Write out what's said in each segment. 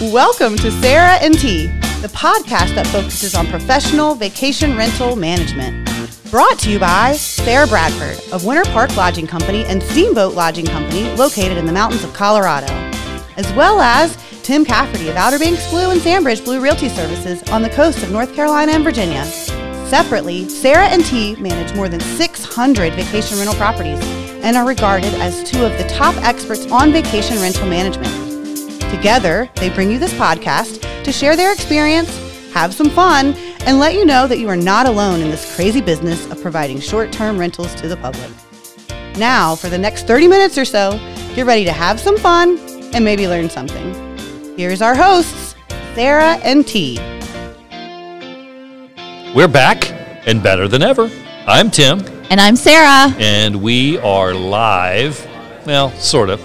Welcome to Sarah and T, the podcast that focuses on professional vacation rental management. Brought to you by Sarah Bradford of Winter Park Lodging Company and Steamboat Lodging Company, located in the mountains of Colorado, as well as Tim Cafferty of Outer Banks Blue and Sandbridge Blue Realty Services on the coast of North Carolina and Virginia. Separately, Sarah and T manage more than 600 vacation rental properties and are regarded as two of the top experts on vacation rental management. Together, they bring you this podcast to share their experience, have some fun, and let you know that you are not alone in this crazy business of providing short term rentals to the public. Now, for the next 30 minutes or so, get ready to have some fun and maybe learn something. Here's our hosts, Sarah and T. We're back and better than ever. I'm Tim, And I'm Sarah. and we are live, well, sort of,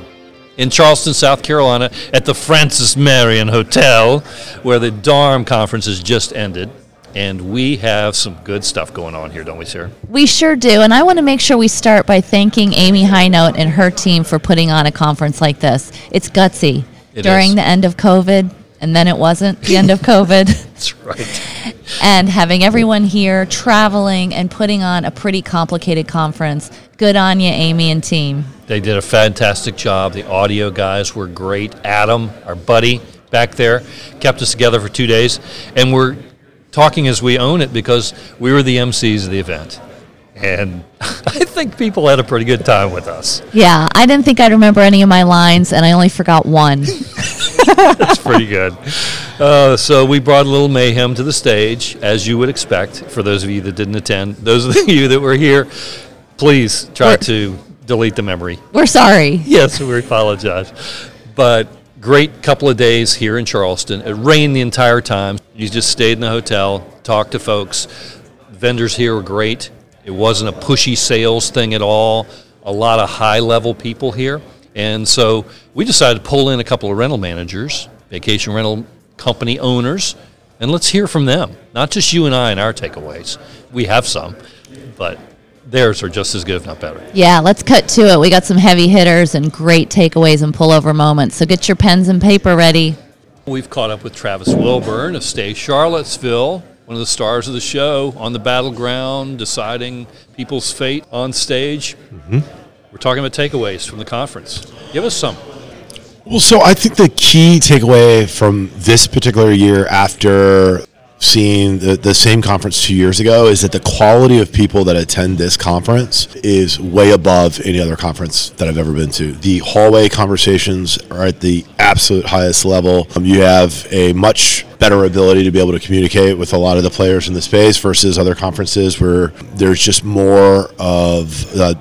in Charleston, South Carolina at the Francis Marion Hotel, where the DARM conference has just ended. And we have some good stuff going on here, don't we, Sarah? We sure do. And I want to make sure we start by thanking Amy Hinote and her team for putting on a conference like this. It's gutsy. It During is. the end of COVID, and then it wasn't the end of COVID. That's right. and having everyone here traveling and putting on a pretty complicated conference. Good on you, Amy and team. They did a fantastic job. The audio guys were great. Adam, our buddy back there, kept us together for two days. And we're talking as we own it because we were the MCs of the event. And I think people had a pretty good time with us. Yeah, I didn't think I'd remember any of my lines, and I only forgot one. That's pretty good. Uh, so we brought a little mayhem to the stage, as you would expect. For those of you that didn't attend, those of you that were here, please try We're- to delete the memory. We're sorry. Yes, we apologize. But great couple of days here in Charleston. It rained the entire time. You just stayed in the hotel, talked to folks. Vendors here were great. It wasn't a pushy sales thing at all. A lot of high level people here. And so we decided to pull in a couple of rental managers, vacation rental company owners, and let's hear from them. Not just you and I and our takeaways. We have some, but theirs are just as good, if not better. Yeah, let's cut to it. We got some heavy hitters and great takeaways and pullover moments. So get your pens and paper ready. We've caught up with Travis Wilburn of Stay Charlottesville, one of the stars of the show, on the battleground, deciding people's fate on stage. Mm-hmm. We're talking about takeaways from the conference. Give us some. Well, so I think the key takeaway from this particular year after seeing the, the same conference two years ago is that the quality of people that attend this conference is way above any other conference that I've ever been to. The hallway conversations are at the absolute highest level. Um, you have a much better ability to be able to communicate with a lot of the players in the space versus other conferences where there's just more of uh,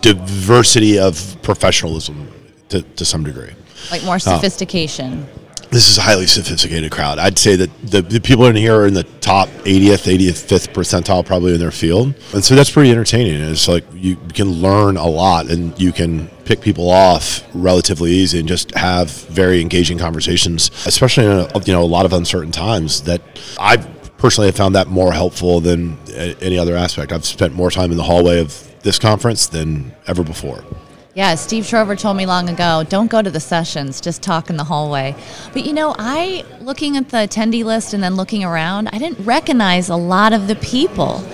diversity of professionalism to, to some degree Like more sophistication. This is a highly sophisticated crowd. I'd say that the, the people in here are in the top 80th, 85th percentile probably in their field. And so that's pretty entertaining. It's like you can learn a lot and you can pick people off relatively easy and just have very engaging conversations, especially in a, you know, a lot of uncertain times that I personally have found that more helpful than any other aspect. I've spent more time in the hallway of this conference than ever before. Yeah, Steve Trover told me long ago, don't go to the sessions, just talk in the hallway. But you know, I, looking at the attendee list and then looking around, I didn't recognize a lot of the people.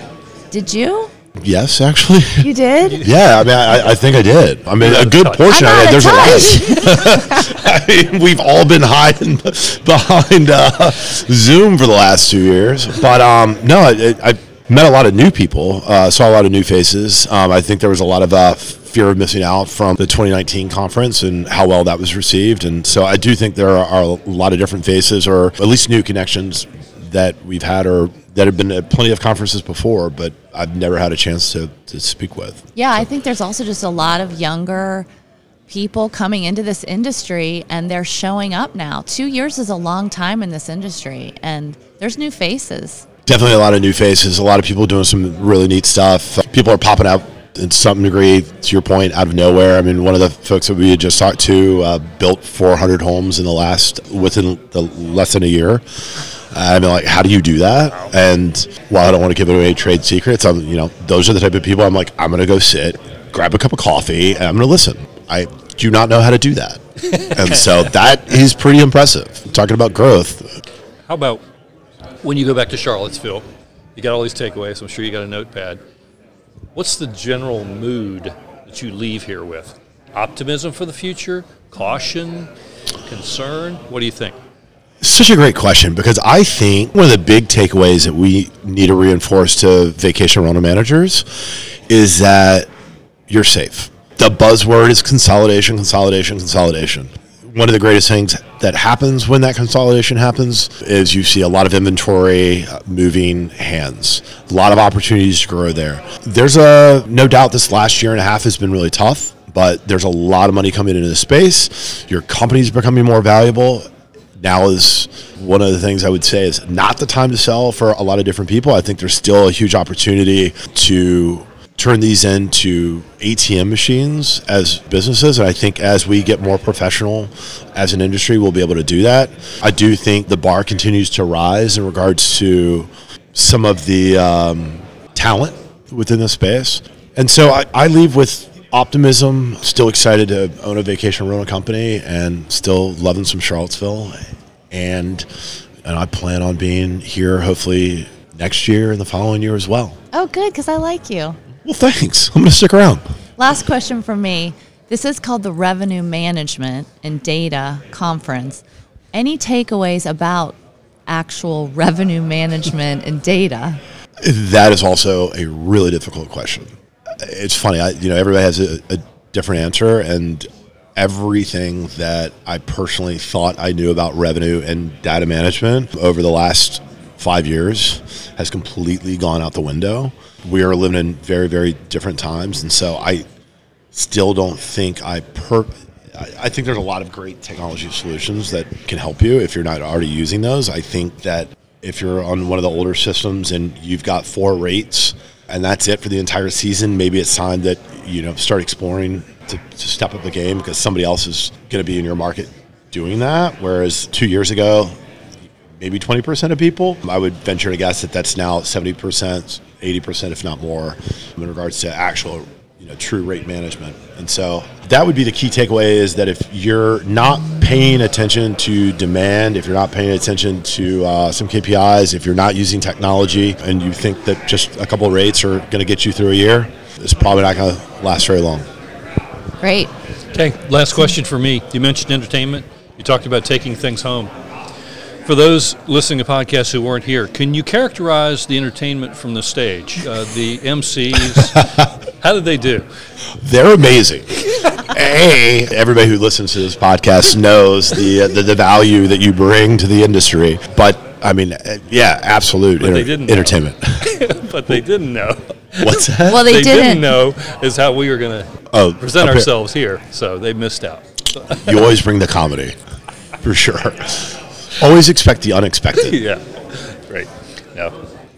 Did you? Yes, actually. You did? Yeah, I mean, I, I think I did. I mean, a good portion of I'm it. out There's of a lot. I mean, we've all been hiding behind uh, Zoom for the last two years, but um, no, I, I met a lot of new people, uh, saw a lot of new faces. Um, I think there was a lot of uh, fear of missing out from the 2019 conference and how well that was received, and so I do think there are a lot of different faces, or at least new connections that we've had, or that have been at plenty of conferences before, but I've never had a chance to, to speak with. Yeah, I think there's also just a lot of younger people coming into this industry and they're showing up now. Two years is a long time in this industry, and there's new faces. Definitely a lot of new faces, a lot of people doing some really neat stuff. People are popping out in some degree, to your point, out of nowhere. I mean, one of the folks that we had just talked to uh, built 400 homes in the last, within the less than a year. I mean, like, how do you do that? And while I don't want to give away trade secrets, I'm, you know, those are the type of people I'm like, I'm going to go sit, grab a cup of coffee, and I'm going to listen. I do not know how to do that. and so that is pretty impressive. Talking about growth, How about when you go back to Charlottesville? You got all these takeaways. I'm sure you got a notepad. What's the general mood that you leave here with? Optimism for the future? Caution? Concern? What do you think? Such a great question because I think one of the big takeaways that we need to reinforce to vacation rental managers is that you're safe. The buzzword is consolidation, consolidation, consolidation. One of the greatest things that happens when that consolidation happens is you see a lot of inventory uh, moving hands, a lot of opportunities to grow there. There's a no doubt this last year and a half has been really tough, but there's a lot of money coming into the space. Your company's becoming more valuable now is one of the things I would say is not the time to sell for a lot of different people. I think there's still a huge opportunity to turn these into ATM machines as businesses. And I think as we get more professional as an industry, we'll be able to do that. I do think the bar continues to rise in regards to some of the um, talent within the space. And so I, I leave with optimism, still excited to own a vacation rental company and still loving some Charlottesville. And, and I plan on being here hopefully next year and the following year as well. Oh, good, because I like you. Well, thanks. I'm going to stick around. Last question from me. This is called the Revenue Management and Data Conference. Any takeaways about actual revenue management and data? That is also a really difficult question. It's funny, I, you know, everybody has a, a different answer, and everything that I personally thought I knew about revenue and data management over the last five years has completely gone out the window. We are living in very, very different times, and so I still don't think I per. I think there's a lot of great technology solutions that can help you if you're not already using those. I think that if you're on one of the older systems and you've got four rates and that's it for the entire season, maybe it's time that you know start exploring to, to step up the game because somebody else is going to be in your market doing that. Whereas two years ago, maybe 20% of people. I would venture to guess that that's now 70%, 80%, if not more, in regards to actual, you know, true rate management. And so that would be the key takeaway is that if you're not paying attention to demand, if you're not paying attention to uh, some KPIs, if you're not using technology and you think that just a couple of rates are going to get you through a year, it's probably not going to last very long. Great. Okay, last question for me. You mentioned entertainment. You talked about taking things home. For those listening to podcasts who weren't here, can you characterize the entertainment from the stage? Uh, the MCs, how did they do? They're amazing. a, everybody who listens to this podcast knows the, uh, the the value that you bring to the industry. But I mean, uh, yeah, absolute But they didn't entertainment. but they didn't know. What's that? Well, they, They didn't. didn't know is how we were going to Oh, present appa- ourselves here, so they missed out. you always bring the comedy, for sure. Always expect the unexpected. yeah, great. No,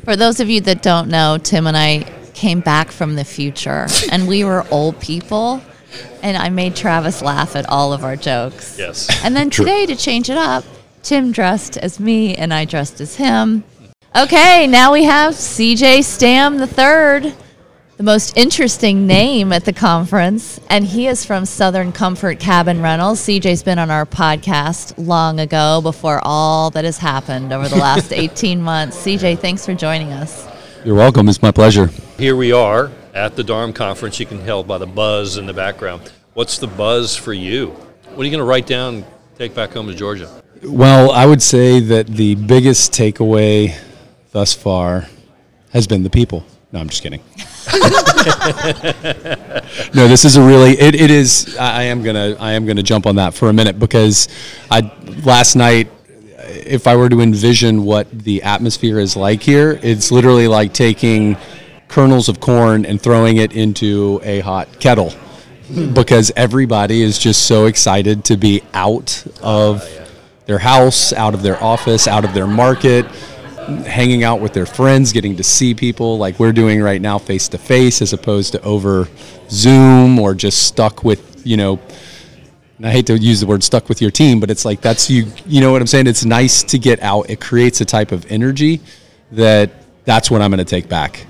For those of you that don't know, Tim and I came back from the future and we were old people. And I made Travis laugh at all of our jokes. yes. And then True. today, to change it up, Tim dressed as me and I dressed as him. Okay, now we have CJ Stam the third, the most interesting name at the conference, and he is from Southern Comfort Cabin Rentals. CJ's been on our podcast long ago, before all that has happened over the last 18 months. CJ, thanks for joining us. You're welcome. It's my pleasure. Here we are at the DARM conference. You can tell by the buzz in the background. What's the buzz for you? What are you going to write down, and take back home to Georgia? Well, I would say that the biggest takeaway thus far has been the people. No, I'm just kidding. no, this is a really it, it is I am gonna I am gonna jump on that for a minute because I last night if I were to envision what the atmosphere is like here, it's literally like taking kernels of corn and throwing it into a hot kettle because everybody is just so excited to be out of their house, out of their office, out of their market, hanging out with their friends, getting to see people like we're doing right now face to face as opposed to over Zoom or just stuck with, you know, I hate to use the word stuck with your team, but it's like that's you you know what I'm saying? It's nice to get out. It creates a type of energy that that's what I'm going to take back.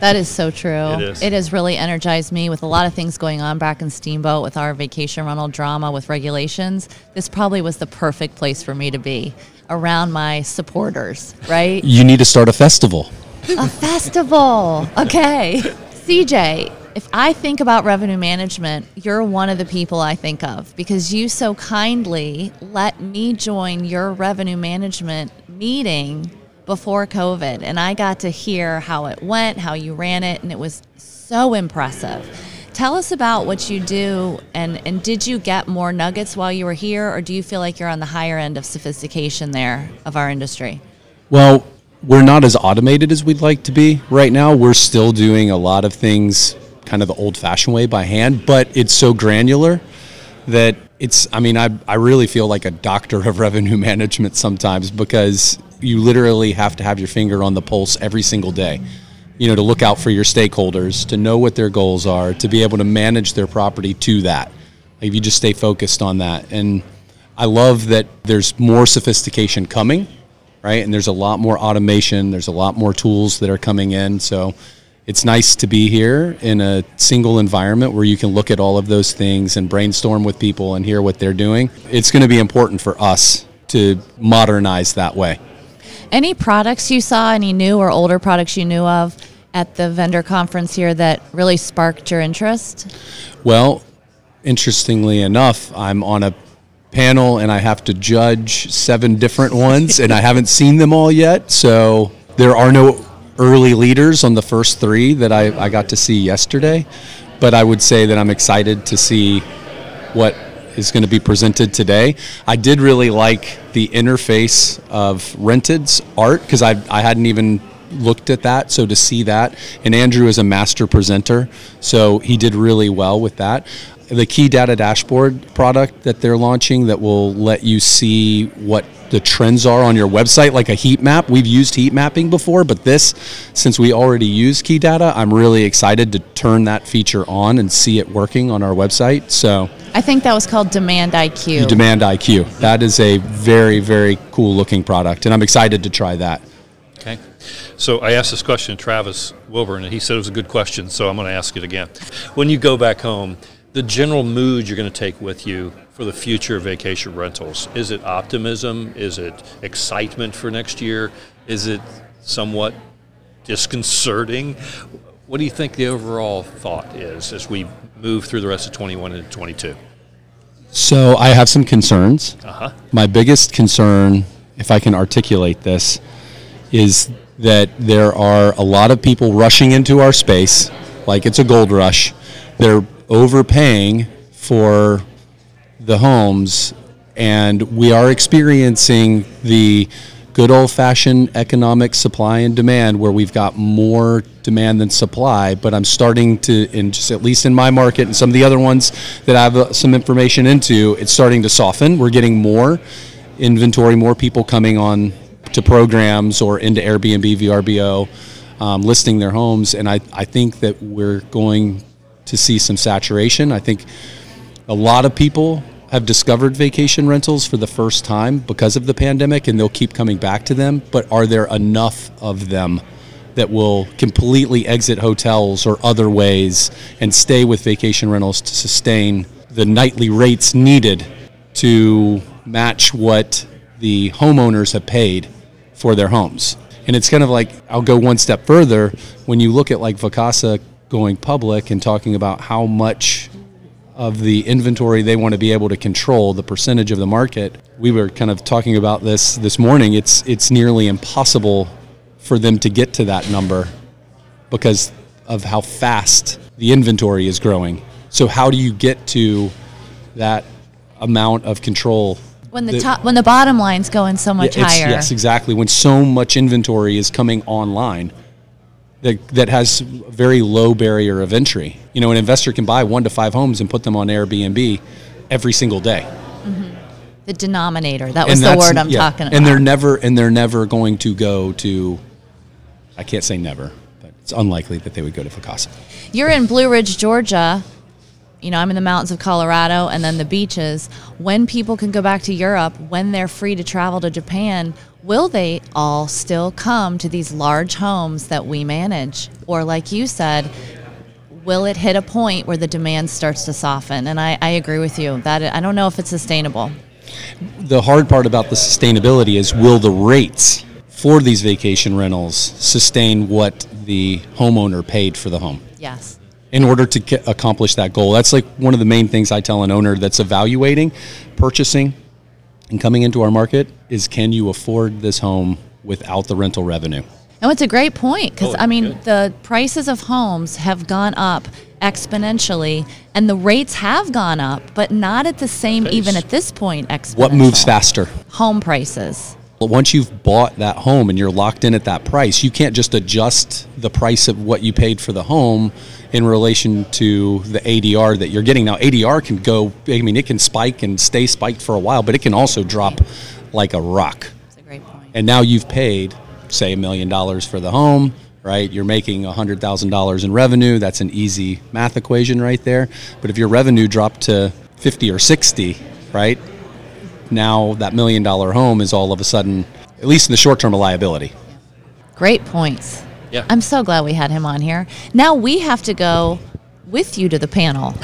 That is so true. It is. It has really energized me with a lot of things going on back in Steamboat with our vacation rental drama with regulations. This probably was the perfect place for me to be around my supporters, right? You need to start a festival. a festival. Okay. CJ, if I think about revenue management, you're one of the people I think of because you so kindly let me join your revenue management meeting before COVID. And I got to hear how it went, how you ran it, and it was so impressive. Tell us about what you do, and, and did you get more nuggets while you were here, or do you feel like you're on the higher end of sophistication there of our industry? Well, we're not as automated as we'd like to be right now. We're still doing a lot of things kind of the old fashioned way by hand, but it's so granular that it's, I mean, I, I really feel like a doctor of revenue management sometimes because you literally have to have your finger on the pulse every single day. You know, to look out for your stakeholders, to know what their goals are, to be able to manage their property to that. If you just stay focused on that. And I love that there's more sophistication coming, right? And there's a lot more automation, there's a lot more tools that are coming in. So it's nice to be here in a single environment where you can look at all of those things and brainstorm with people and hear what they're doing. It's going to be important for us to modernize that way. Any products you saw, any new or older products you knew of at the vendor conference here that really sparked your interest? Well, interestingly enough, I'm on a panel and I have to judge seven different ones, and I haven't seen them all yet. So there are no early leaders on the first three that I, I got to see yesterday. But I would say that I'm excited to see what is going to be presented today. I did really like the interface of Rented's art because I, I hadn't even looked at that. So to see that, and Andrew is a master presenter, so he did really well with that. The key data dashboard product that they're launching that will let you see what the trends are on your website, like a heat map. We've used heat mapping before, but this, since we already use key data, I'm really excited to turn that feature on and see it working on our website. So I think that was called Demand IQ. Demand IQ. That is a very, very cool looking product, and I'm excited to try that. Okay. So I asked this question to Travis Wilburn, and he said it was a good question, so I'm going to ask it again. When you go back home, the general mood you're going to take with you for the future of vacation rentals? Is it optimism? Is it excitement for next year? Is it somewhat disconcerting? What do you think the overall thought is as we move through the rest of 21 and 22? So I have some concerns. Uh-huh. My biggest concern, if I can articulate this, is that there are a lot of people rushing into our space like it's a gold rush. They're overpaying for the homes, and we are experiencing the good old fashioned economic supply and demand where we've got more demand than supply. But I'm starting to, in just at least in my market and some of the other ones that I have uh, some information into, it's starting to soften. We're getting more inventory, more people coming on to programs or into Airbnb, VRBO, um, listing their homes. And I, I think that we're going to see some saturation. I think a lot of people have discovered vacation rentals for the first time because of the pandemic and they'll keep coming back to them. But are there enough of them that will completely exit hotels or other ways and stay with vacation rentals to sustain the nightly rates needed to match what the homeowners have paid for their homes? And it's kind of like, I'll go one step further. When you look at like Vacasa going public and talking about how much of the inventory they want to be able to control, the percentage of the market. We were kind of talking about this this morning. It's it's nearly impossible for them to get to that number because of how fast the inventory is growing. So how do you get to that amount of control? When the top, when the bottom line's going so much higher. Yes, exactly. When so much inventory is coming online that, that has a very low barrier of entry. You know, an investor can buy one to five homes and put them on Airbnb every single day. Mm-hmm. The denominator. That was the word I'm yeah. talking about. And they're never and they're never going to go to I can't say never, but it's unlikely that they would go to Vacasa. You're in Blue Ridge, Georgia. You know, I'm in the mountains of Colorado and then the beaches. When people can go back to Europe, when they're free to travel to Japan, will they all still come to these large homes that we manage? Or, like you said, will it hit a point where the demand starts to soften? And I, I agree with you that I don't know if it's sustainable. The hard part about the sustainability is will the rates for these vacation rentals sustain what the homeowner paid for the home? Yes. In order to get, accomplish that goal. That's like one of the main things I tell an owner that's evaluating purchasing and coming into our market is can you afford this home without the rental revenue? No, it's a great point because Oh, I mean good. the prices of homes have gone up exponentially, and the rates have gone up, but not at the same Pace. even at this point. Exponential. What moves faster? Home prices. Once you've bought that home and you're locked in at that price, you can't just adjust the price of what you paid for the home in relation to the ADR that you're getting. Now, ADR can go, I mean, it can spike and stay spiked for a while, but it can also drop like a rock. That's a great point. and now you've paid say a million dollars for the home right you're making a hundred thousand dollars in revenue that's an easy math equation right there but if your revenue dropped to 50 or 60 right now that million dollar home is all of a sudden at least in the short term a liability Great points. Yeah. I'm so glad we had him on here. Now we have to go with you to the panel.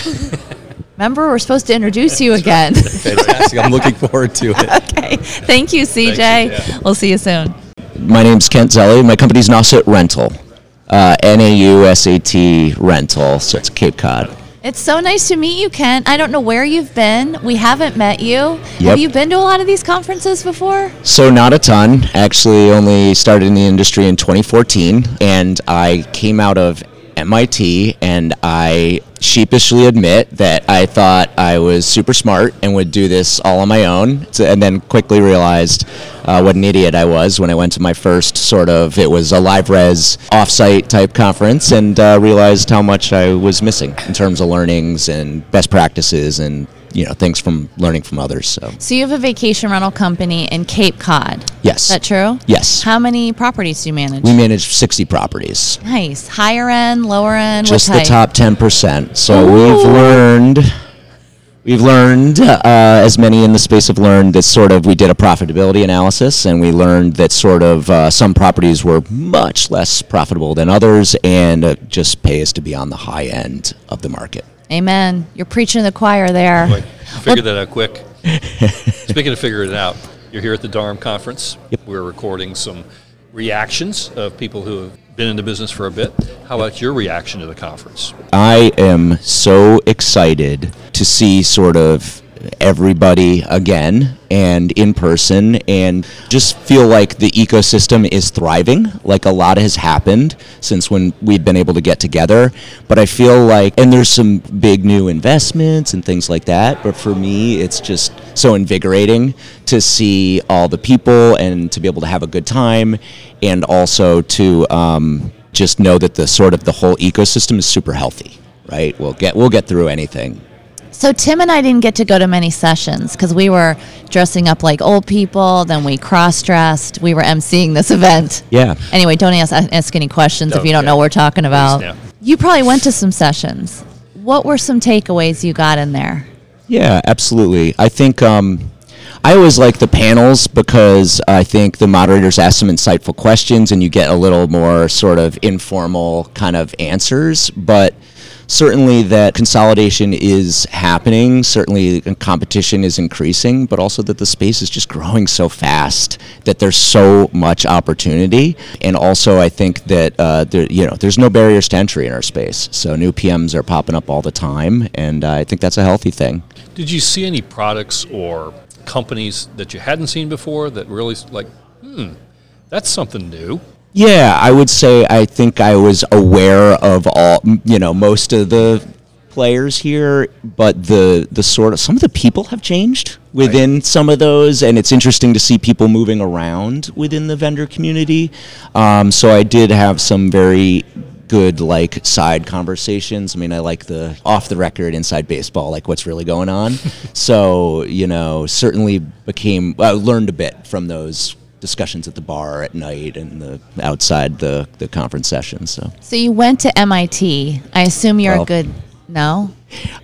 Remember, we're supposed to introduce you again. fantastic i'm looking forward to it okay. Thank you, CJ. yeah. We'll see you soon. My name's Kent Zelli. My company's Nauset Rental, uh, N-A-U-S-A-T Rental. So it's Cape Cod. It's so nice to meet you, Kent. I don't know where you've been. We haven't met you. Have you been to a lot of these conferences before? So not a ton. Actually, only started in the industry in 2014, and I came out of MIT, and I sheepishly admit that I thought I was super smart and would do this all on my own, and then quickly realized uh, what an idiot I was when I went to my first sort of it was a LiveRez offsite type conference, and uh, realized how much I was missing in terms of learnings and best practices and you know things from learning from others. So So you have a vacation rental company in Cape Cod. yes, Is that true? Yes. How many properties do you manage? We manage 60 properties. nice. Higher end, lower end, Just the top 10%. So we've learned we've learned uh, as many in the space have learned that sort of we did a profitability analysis and we learned that sort of uh, some properties were much less profitable than others and uh, just pays to be on the high end of the market. Amen. You're preaching to the choir there. Like, figured that out quick. Speaking of figuring it out, you're here at the DARM conference. We're recording some reactions of people who have been in the business for a bit. How about your reaction to the conference? I am so excited to see sort of everybody again and in person and just feel like the ecosystem is thriving like a lot has happened since when we've been able to get together. But i feel like and there's some big new investments and things like that but for me it's just so invigorating to see all the people and to be able to have a good time and also to um, just know that the sort of the whole ecosystem is super healthy right? We'll get we'll get through anything So Tim and I didn't get to go to many sessions because we were dressing up like old people. Then we cross-dressed. We were emceeing this event. yeah Anyway, don't ask, ask any questions if you don't Okay. know what we're talking about. now. You probably went to some sessions. What were some takeaways you got in there? Yeah, absolutely. I think um, I always like the panels because I think the moderators ask some insightful questions and you get a little more sort of informal kind of answers. But certainly that consolidation is happening. Certainly competition is increasing, but also that the space is just growing so fast that there's so much opportunity. And also, I think that uh, there, you know, there's no barriers to entry in our space. So new PMs are popping up all the time, and uh, I think that's a healthy thing. Did you see any products or companies that you hadn't seen before that really like, hmm, that's something new? Yeah, I would say I think I was aware of all, you know, most of the players here, but the the sort of some of the people have changed within some of those, and it's interesting to see people moving around within the vendor community. Um, so I did have some very good like side conversations. I mean, I like the off the record inside baseball, like what's really going on. so you know, certainly became I learned a bit from those discussions at the bar at night and the outside the the conference sessions. So So you went to MIT. I assume you're Well- a good. No.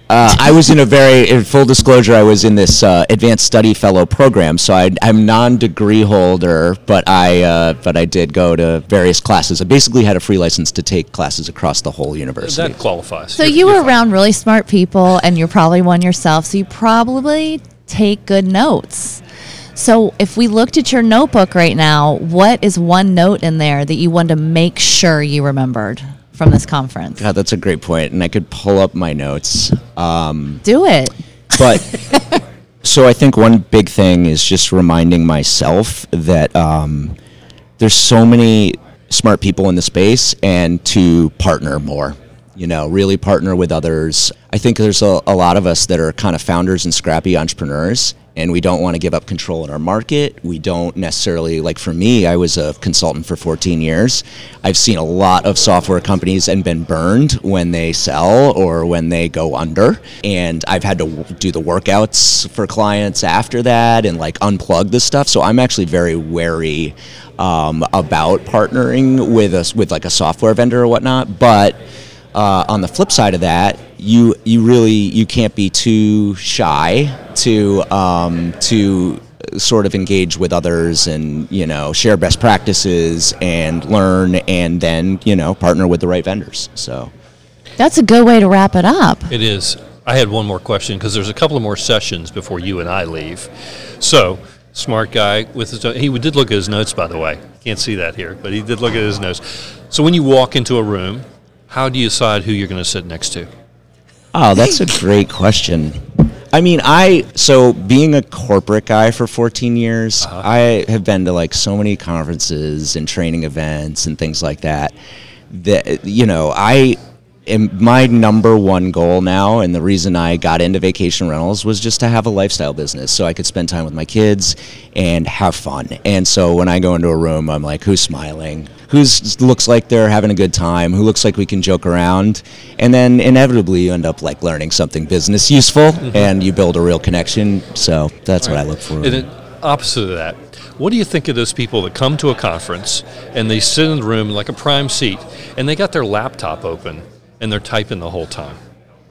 Uh, I was in a very, in full disclosure, I was in this uh, advanced study fellow program, so I, I'm non-degree holder, but I, uh, but I did go to various classes. I basically had a free license to take classes across the whole university. That qualifies. So You're- you you're were fine. around really smart people, and you're probably one yourself. So you probably take good notes. So if we looked at your notebook right now, what is one note in there that you want to make sure you remembered from this conference? God, that's a great point, and I could pull up my notes. Um, Do it. but so I think one big thing is just reminding myself that um, there's so many smart people in the space, and to partner more. You know, really partner with others. I think there's a, a lot of us that are kind of founders and scrappy entrepreneurs, and we don't want to give up control in our market. We don't necessarily, like for me, I was a consultant for 14 years. I've seen a lot of software companies and been burned when they sell or when they go under. And I've had to do the workouts for clients after that and like unplug this stuff. So I'm actually very wary um, about partnering with us with like a software vendor or whatnot. But uh, on the flip side of that, you you really you can't be too shy to um, to sort of engage with others and you know share best practices and learn and then you know partner with the right vendors. So That's a good way to wrap it up. It is. I had one more question because there's a couple of more sessions before you and I leave. So, smart guy with his he did look at his notes by the way. Can't see that here, but he did look at his notes. So when you walk into a room, how do you decide who you're going to sit next to? Oh, that's a great question. I mean, I so being a corporate guy for 14 years, uh-huh. I have been to like so many conferences and training events and things like that. That you know, I am my number one goal now, and the reason I got into vacation rentals was just to have a lifestyle business, so I could spend time with my kids and have fun. And so when I go into a room, I'm like, who's smiling? Who's looks like they're having a good time? Who looks like we can joke around? And then inevitably you end up like learning something business useful, mm-hmm. and you build a real connection. So that's what I look for. And it, opposite of that, what do you think of those people that come to a conference and they sit in the room like a prime seat and they got their laptop open and they're typing the whole time?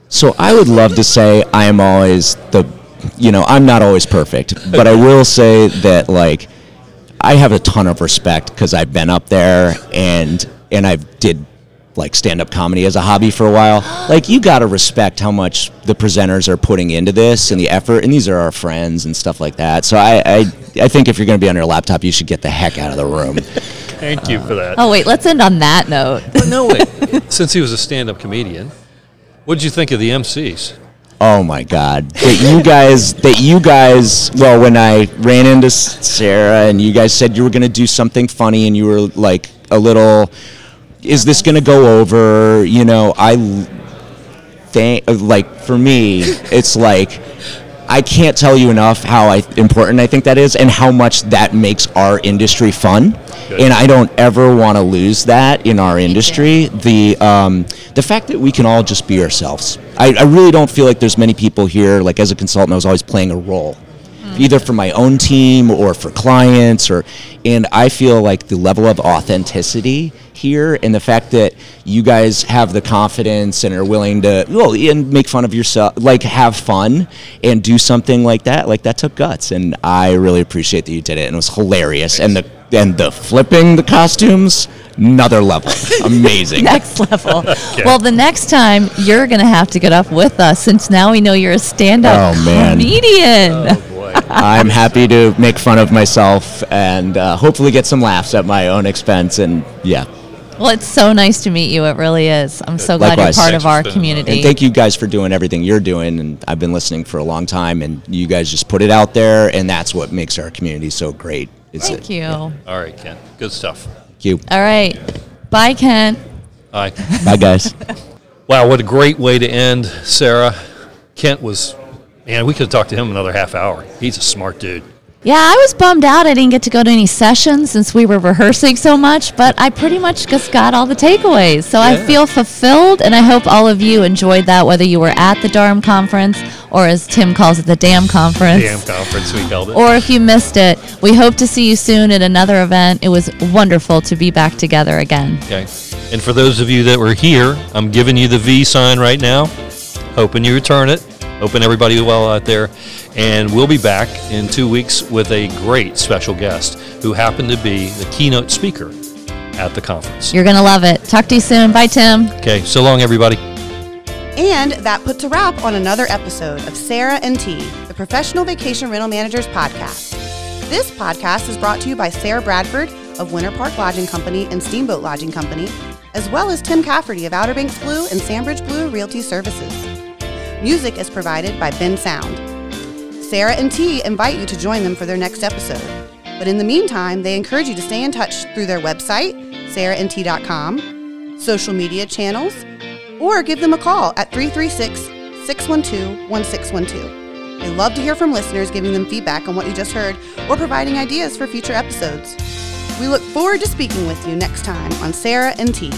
So I would love to say I am always the, you know, I'm not always perfect, but I will say that like I have a ton of respect because I've been up there and and I've did like stand up comedy as a hobby for a while. Like you got to respect how much the presenters are putting into this and the effort, and these are our friends and stuff like that. So I I, I think if you're going to be on your laptop, you should get the heck out of the room. Thank you for that. Oh, wait, let's end on that note. But no, wait. Since he was a stand up comedian, what did you think of the MCs? Oh my God! That you guys, that you guys. Well, when I ran into Sarah and you guys said you were going to do something funny, and you were like a little, "Is this going to go over?" You know, I think like for me, it's like I can't tell you enough how I, important I think that is, and how much that makes our industry fun. Good. And I don't ever want to lose that in our industry. The um, the fact that we can all just be ourselves. I, I really don't feel like there's many people here. Like as a consultant, I was always playing a role, Mm-hmm. either for my own team or for clients, or and I feel like the level of authenticity here and the fact that you guys have the confidence and are willing to well and make fun of yourself like have fun and do something like that like that took guts and i really appreciate that you did it and it was hilarious and the and the flipping the costumes another level amazing next level. Well, the next time you're going to have to get up with us since now we know you're a stand up Oh, man. comedian. Oh, boy. I'm happy to make fun of myself and uh, hopefully get some laughs at my own expense and yeah Well, it's so nice to meet you. It really is. I'm so glad you're part of our community. And thank you guys for doing everything you're doing. And I've been listening for a long time, and you guys just put it out there, and that's what makes our community so great. It's Thank you. All right, Ken. Good stuff. Thank you. All right. Bye, Ken. All right. Bye, guys. Wow, what a great way to end, Sarah. Kent was, man, we could have talked to him another half hour. He's a smart dude. Yeah, I was bummed out. I didn't get to go to any sessions since we were rehearsing so much, but I pretty much just got all the takeaways. So I feel fulfilled, and I hope all of you enjoyed that, whether you were at the DARM conference or, as Tim calls it, the DAM conference. Damn conference, we called it. Or if you missed it, we hope to see you soon at another event. It was wonderful to be back together again. Okay. And for those of you that were here, I'm giving you the V sign right now. Hoping you return it. Hoping everybody well out there. And we'll be back in two weeks with a great special guest who happened to be the keynote speaker at the conference. You're going to love it. Talk to you soon. Bye, Tim. Okay, so long, everybody. And that puts a wrap on another episode of Sarah and T, the Professional Vacation Rental Managers podcast. This podcast is brought to you by Sarah Bradford of Winter Park Lodging Company and Steamboat Lodging Company, as well as Tim Cafferty of Outer Banks Blue and Sandbridge Blue Realty Services. Music is provided by Bensound. Sarah and T invite you to join them for their next episode. But in the meantime, they encourage you to stay in touch through their website, sarahnt.com, social media channels, or give them a call at 336 612 1612. They love to hear from listeners giving them feedback on what you just heard or providing ideas for future episodes. We look forward to speaking with you next time on Sarah and T.